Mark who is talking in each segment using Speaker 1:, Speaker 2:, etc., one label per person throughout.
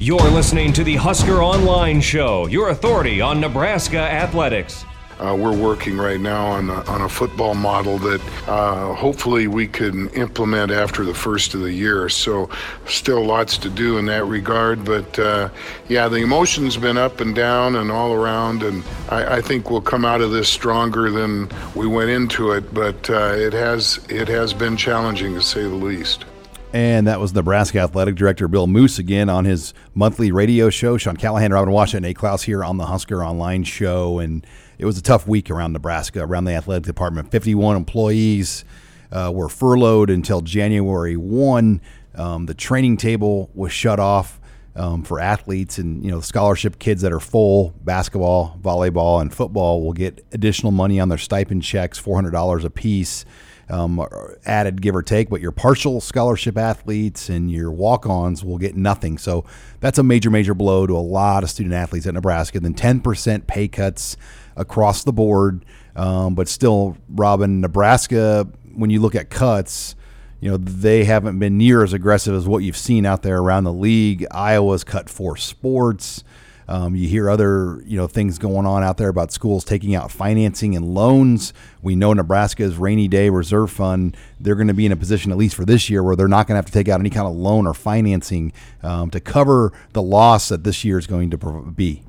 Speaker 1: You're listening to the Husker Online Show, your authority on Nebraska athletics.
Speaker 2: Uh, we're working right now on a, on a football model that uh, hopefully we can implement after the first of the year. So, still lots to do in that regard. But uh, yeah, the emotion's been up and down and all around, and I, I, think we'll come out of this stronger than we went into it. But uh, it has it has been challenging to say the least.
Speaker 3: And that was Nebraska Athletic Director Bill Moos again on his monthly radio show. Sean Callahan, Robin Washington, A. Klaus here on the Husker Online Show. And it was a tough week around Nebraska, around the athletic department. 51 employees uh, were furloughed until January 1. Um, the training table was shut off um, for athletes and you know scholarship kids that are full basketball, volleyball, and football will get additional money on their stipend checks, $400 a piece um, added, give or take, but your partial scholarship athletes and your walk ons will get nothing. So that's a major, major blow to a lot of student athletes at Nebraska. Then 10% pay cuts across the board. Um, but still, Robin, Nebraska, when you look at cuts, you know they haven't been near as aggressive as what you've seen out there around the league. Iowa's cut four sports. Um, you hear other you know things going on out there about schools taking out financing and loans. We know Nebraska's rainy day reserve fund. They're going to be in a position, at least for this year, where they're not going to have to take out any kind of loan or financing um, to cover the loss that this year is going to be.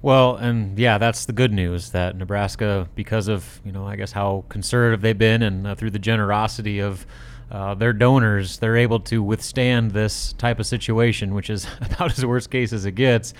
Speaker 4: Well, and yeah, that's the good news that Nebraska, because of you know, I guess how conservative they've been, and uh, through the generosity of uh, their donors, they're able to withstand this type of situation, which is about as worst case as it gets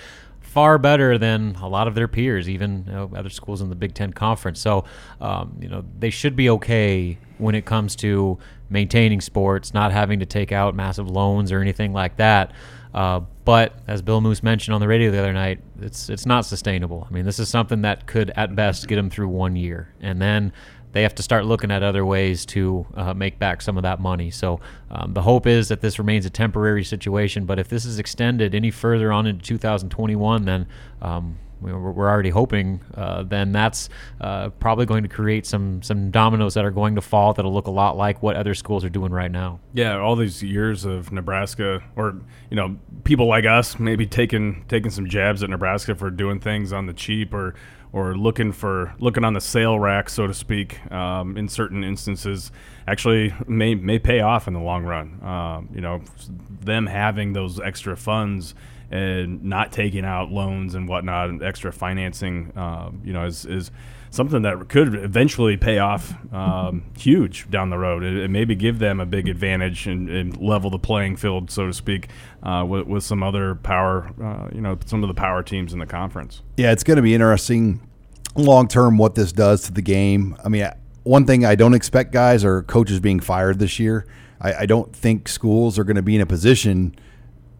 Speaker 4: far better than a lot of their peers, even you know, other schools in the Big Ten Conference. So, um, you know, they should be okay when it comes to maintaining sports, not having to take out massive loans or anything like that. Uh, but as Bill Moos mentioned on the radio the other night, it's it's not sustainable. I mean, this is something that could at best get them through one year, and then they have to start looking at other ways to uh, make back some of that money. So um, the hope is that this remains a temporary situation. But if this is extended any further on into 2021, then um, we're already hoping, uh, then that's uh, probably going to create some some dominoes that are going to fall that'll look a lot like what other schools are doing right now.
Speaker 5: Yeah, all these years of Nebraska, or you know, people like us maybe taking taking some jabs at Nebraska for doing things on the cheap or or looking for looking on the sale rack, so to speak, um, in certain instances, actually may may pay off in the long run. Um, you know, them having those extra funds and not taking out loans and whatnot, and extra financing, um, you know, is is something that could eventually pay off um, huge down the road. It, maybe give them a big advantage and, and level the playing field, so to speak, uh, with, with, some other power, uh, you know, some of the power teams in the conference.
Speaker 3: Yeah, it's going to be interesting long term what this does to the game. I mean, one thing I don't expect guys are coaches being fired this year. I don't think schools are going to be in a position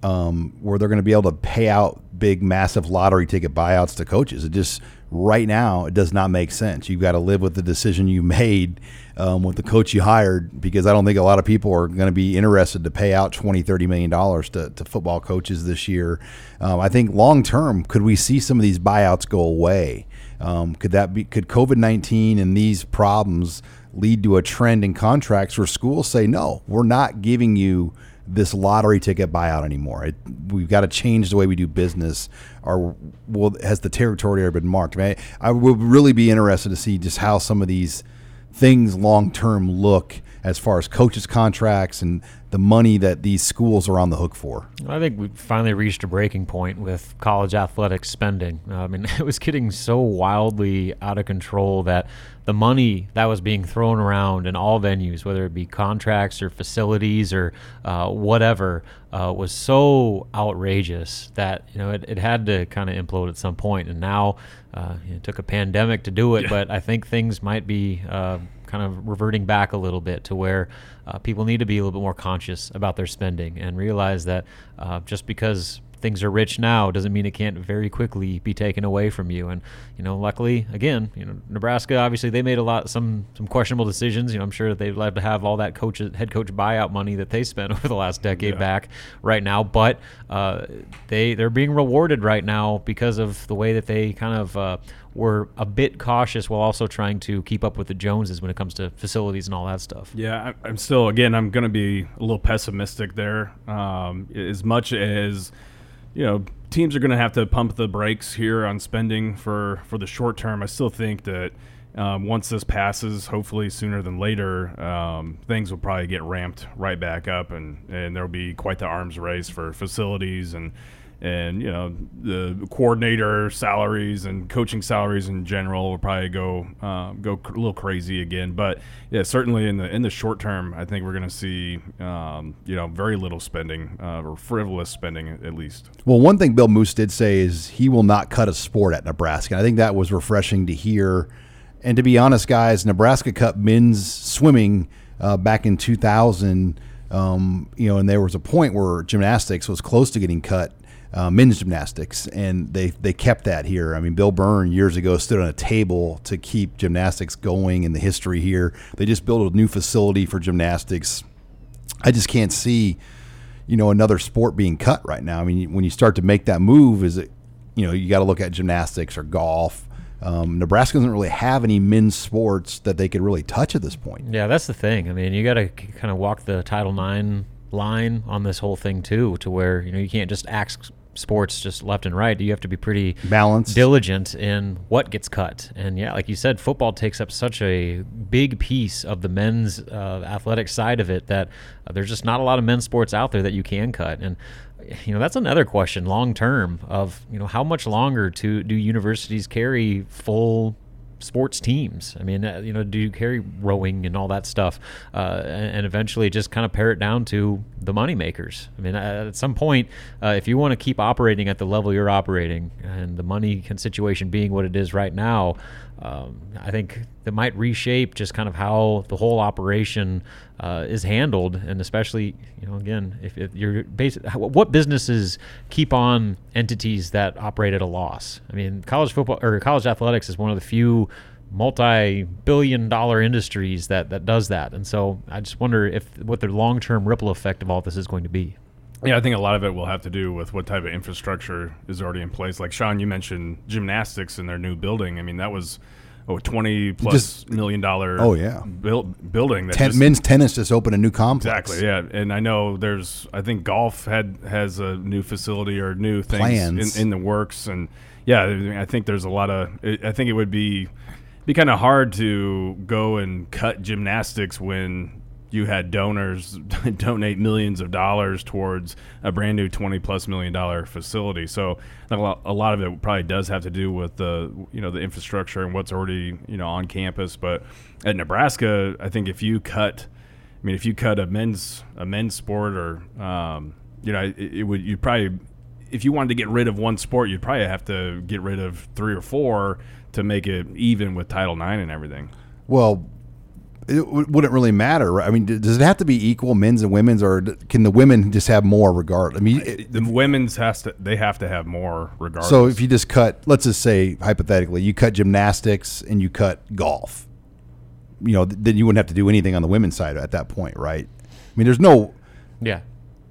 Speaker 3: um, where they're going to be able to pay out big, massive lottery ticket buyouts to coaches. It just right now it does not make sense. You've got to live with the decision you made um, with the coach you hired because I don't think a lot of people are going to be interested to pay out 20, 30 million dollars to, to football coaches this year. Um, I think long term, could we see some of these buyouts go away? Um, could that be? Could COVID nineteen and these problems lead to a trend in contracts where schools say, no, we're not giving you this lottery ticket buyout anymore. It, we've got to change the way we do business. Or well, has the territory ever been marked? I, mean, I would really be interested to see just how some of these things long term look as far as coaches' contracts and the money that these schools are on the hook for.
Speaker 4: I think we finally reached a breaking point with college athletics spending. Uh, I mean, it was getting so wildly out of control that the money that was being thrown around in all venues, whether it be contracts or facilities or uh, whatever, uh, was so outrageous that you know it, it had to kind of implode at some point. And now uh, it took a pandemic to do it, yeah. but I think things might be uh, kind of reverting back a little bit to where uh, people need to be a little bit more conscious about their spending and realize that uh, just because things are rich now doesn't mean it can't very quickly be taken away from you. And you know, luckily, again, you know, Nebraska obviously they made a lot some some questionable decisions. You know, I'm sure that they'd love to have all that coach head coach buyout money that they spent over the last decade yeah. back right now, but uh, they they're being rewarded right now because of the way that they kind of uh, were a bit cautious while also trying to keep up with the Joneses when it comes to facilities and all that stuff.
Speaker 5: Yeah, I'm still again I'm going to be a little pessimistic there. Um, as much as you know, teams are going to have to pump the brakes here on spending for for the short term. I still think that um, once this passes, hopefully sooner than later, um, things will probably get ramped right back up, and and there'll be quite the arms race for facilities and and you know the coordinator salaries and coaching salaries in general will probably go uh, go a little crazy again. But yeah, certainly in the in the short term, I think we're going to see um, you know very little spending uh, or frivolous spending at least.
Speaker 3: Well, one thing Bill Moos did say is he will not cut a sport at Nebraska. And I think that was refreshing to hear. And to be honest, guys, Nebraska cut men's swimming uh, back in 2000. Um, you know, and there was a point where gymnastics was close to getting cut uh, men's gymnastics, and they they kept that here. I mean, Bill Byrne years ago stood on a table to keep gymnastics going in the history here. They just built a new facility for gymnastics. I just can't see, you know, another sport being cut right now. I mean, when you start to make that move, is it, you know, you got to look at gymnastics or golf. Um, Nebraska doesn't really have any men's sports that they could really touch at this point.
Speaker 4: Yeah, that's the thing. I mean, you got to kind of walk the Title IX line on this whole thing too, to where you know you can't just ask sports just left and right. You have to be pretty
Speaker 3: balanced,
Speaker 4: diligent in what gets cut. And yeah, like you said, football takes up such a big piece of the men's uh, athletic side of it that uh, there's just not a lot of men's sports out there that you can cut. And you know that's another question long term of you know how much longer to do universities carry full sports teams. I mean, uh, you know, do you carry rowing and all that stuff, uh, and, eventually just kind of pare it down to the money makers. I mean, at some point, uh, if you want to keep operating at the level you're operating, and the money situation being what it is right now, um, I think that might reshape just kind of how the whole operation uh, is handled, and especially, you know, again, if, if you're basic, what businesses keep on entities that operate at a loss? I mean, college football or college athletics is one of the few multi-billion dollar industries that that does that, and so I just wonder if what the long-term ripple effect of all this is going to be.
Speaker 5: Yeah, I think a lot of it will have to do with what type of infrastructure is already in place. Like Sean, you mentioned gymnastics in their new building. I mean, that was oh, 20 plus just, million dollar
Speaker 3: oh yeah.
Speaker 5: build, building
Speaker 3: that Ten, just, men's tennis just opened a new complex.
Speaker 5: Exactly yeah. And i know there's i think golf had has a new facility or new things in, in, the works. And yeah i think there's a lot of i think it would be be kind of hard to go and cut gymnastics when you had donors donate millions of dollars towards a brand new 20 plus million dollar facility. So a lot, of it probably does have to do with the you know the infrastructure and what's already you know on campus. But at Nebraska, I think if you cut, I mean, if you cut a men's a men's sport or um, you know it, it would you probably if you wanted to get rid of one sport, you'd probably have to get rid of three or four to make it even with Title IX and everything.
Speaker 3: Well, it w- wouldn't really matter. Right? I mean, does it have to be equal, men's and women's, or can the women just have more regard? I mean,
Speaker 5: it, the women's has to they have to have more regardless.
Speaker 3: So if you just cut, let's just say hypothetically, you cut gymnastics and you cut golf, you know, th- then you wouldn't have to do anything on the women's side at that point, right? I mean, there's no.
Speaker 4: Yeah,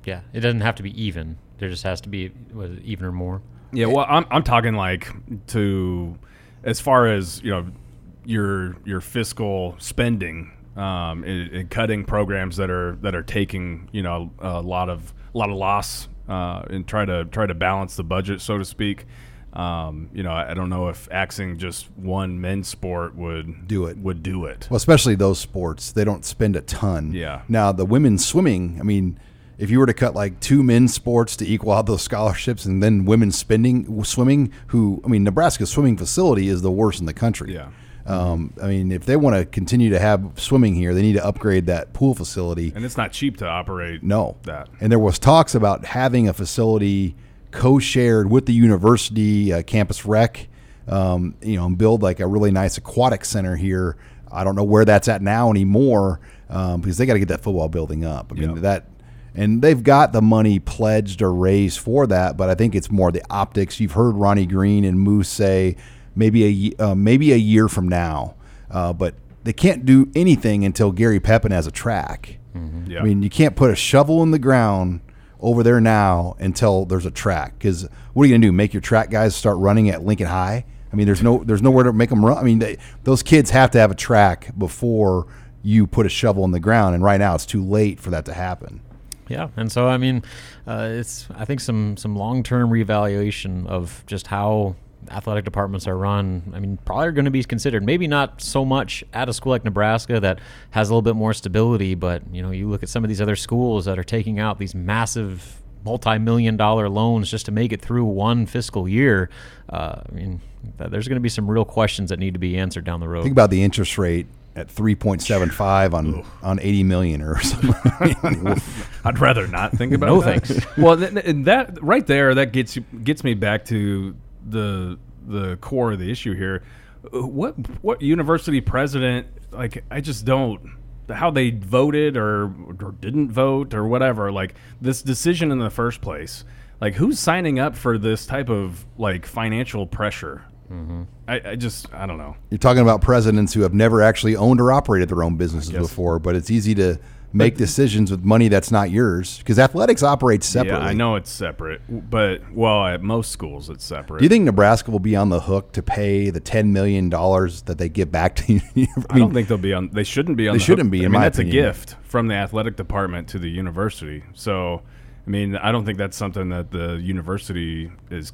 Speaker 4: yeah. It doesn't have to be even. There just has to be even or more.
Speaker 5: Yeah. Well, I'm I'm talking like to as far as you know your your fiscal spending um, and, and, cutting programs that are that are taking you know a lot of a lot of loss uh, and try to try to balance the budget so to speak. Um, you know, I, I, don't know if axing just one men's sport would
Speaker 3: do it.
Speaker 5: Would do it.
Speaker 3: Well, especially those sports, they don't spend a ton.
Speaker 5: Yeah.
Speaker 3: Now the women's swimming, I mean, if you were to cut like two men's sports to equal out those scholarships, and then women's spending swimming, who I mean, Nebraska's swimming facility is the worst in the country.
Speaker 5: Yeah.
Speaker 3: Um, I mean, if they want to continue to have swimming here, they need to upgrade that pool facility.
Speaker 5: And it's not cheap to operate.
Speaker 3: No,
Speaker 5: that.
Speaker 3: And there was talks about having a facility co-shared with the university uh, campus rec. Um, you know, and build like a really nice aquatic center here. I don't know where that's at now anymore um, because they got to get that football building up. I mean yep. that, and they've got the money pledged or raised for that, but I think it's more the optics. You've heard Ronnie Green and Moos say maybe a uh, maybe a year from now. Uh, but they can't do anything until Gary Pepin has a track. Mm-hmm. Yeah. I mean, you can't put a shovel in the ground over there now until there's a track. Because what are you going to do? Make your track guys start running at Lincoln High? I mean, there's no there's nowhere to make them run. I mean, they, those kids have to have a track before you put a shovel in the ground. And right now, it's too late for that to happen.
Speaker 4: Yeah, and so I mean, uh, it's I think some some long term reevaluation of just how athletic departments are run. I mean, probably are going to be considered. Maybe not so much at a school like Nebraska that has a little bit more stability, but you know, you look at some of these other schools that are taking out these massive multi-million dollar loans just to make it through one fiscal year. Uh, I mean, there's going to be some real questions that need to be answered down the road.
Speaker 3: Think about the interest rate at 3.75 on on 80 million or something.
Speaker 5: I'd rather not think about
Speaker 4: No
Speaker 5: that.
Speaker 4: thanks.
Speaker 5: well, th- th- that right there, that gets you, gets me back to the the core of the issue here. Uh, What what university president like? I just don't how they voted or or didn't vote or whatever. Like this decision in the first place. Like who's signing up for this type of like financial pressure? I, I just I don't know.
Speaker 3: You're talking about presidents who have never actually owned or operated their own businesses before, but it's easy to make decisions with money that's not yours because athletics operates separately.
Speaker 5: Yeah, I know it's separate, but well, at most schools it's separate.
Speaker 3: Do you think Nebraska will be on the hook to pay the ten million dollars that they give back to you? I,
Speaker 5: I don't think they'll be on. They shouldn't be on.
Speaker 3: They
Speaker 5: the
Speaker 3: shouldn't
Speaker 5: hook.
Speaker 3: be,
Speaker 5: I mean, that's
Speaker 3: opinion.
Speaker 5: a gift from the athletic department to the university. So, I mean, I don't think that's something that the university is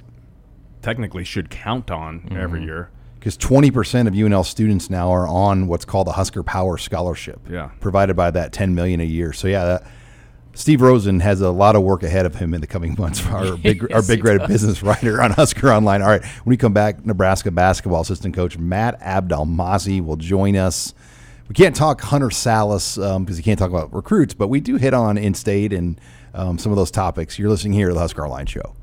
Speaker 5: technically should count on
Speaker 3: Mm-hmm.
Speaker 5: every year.
Speaker 3: Because twenty percent of UNL students now are on what's called the Husker Power Scholarship.
Speaker 5: Yeah.
Speaker 3: provided by that ten million a year. So yeah, that, Steve Rosen has a lot of work ahead of him in the coming months. Our big, our big grade
Speaker 4: does.
Speaker 3: business writer on Husker Online. All right, when we come back, Nebraska basketball assistant coach Matt Abdelmassih will join us. We can't talk Hunter Sallis because he can't talk about recruits, but we do hit on in-state and um, some of those topics. You're listening here to the Husker Online Show.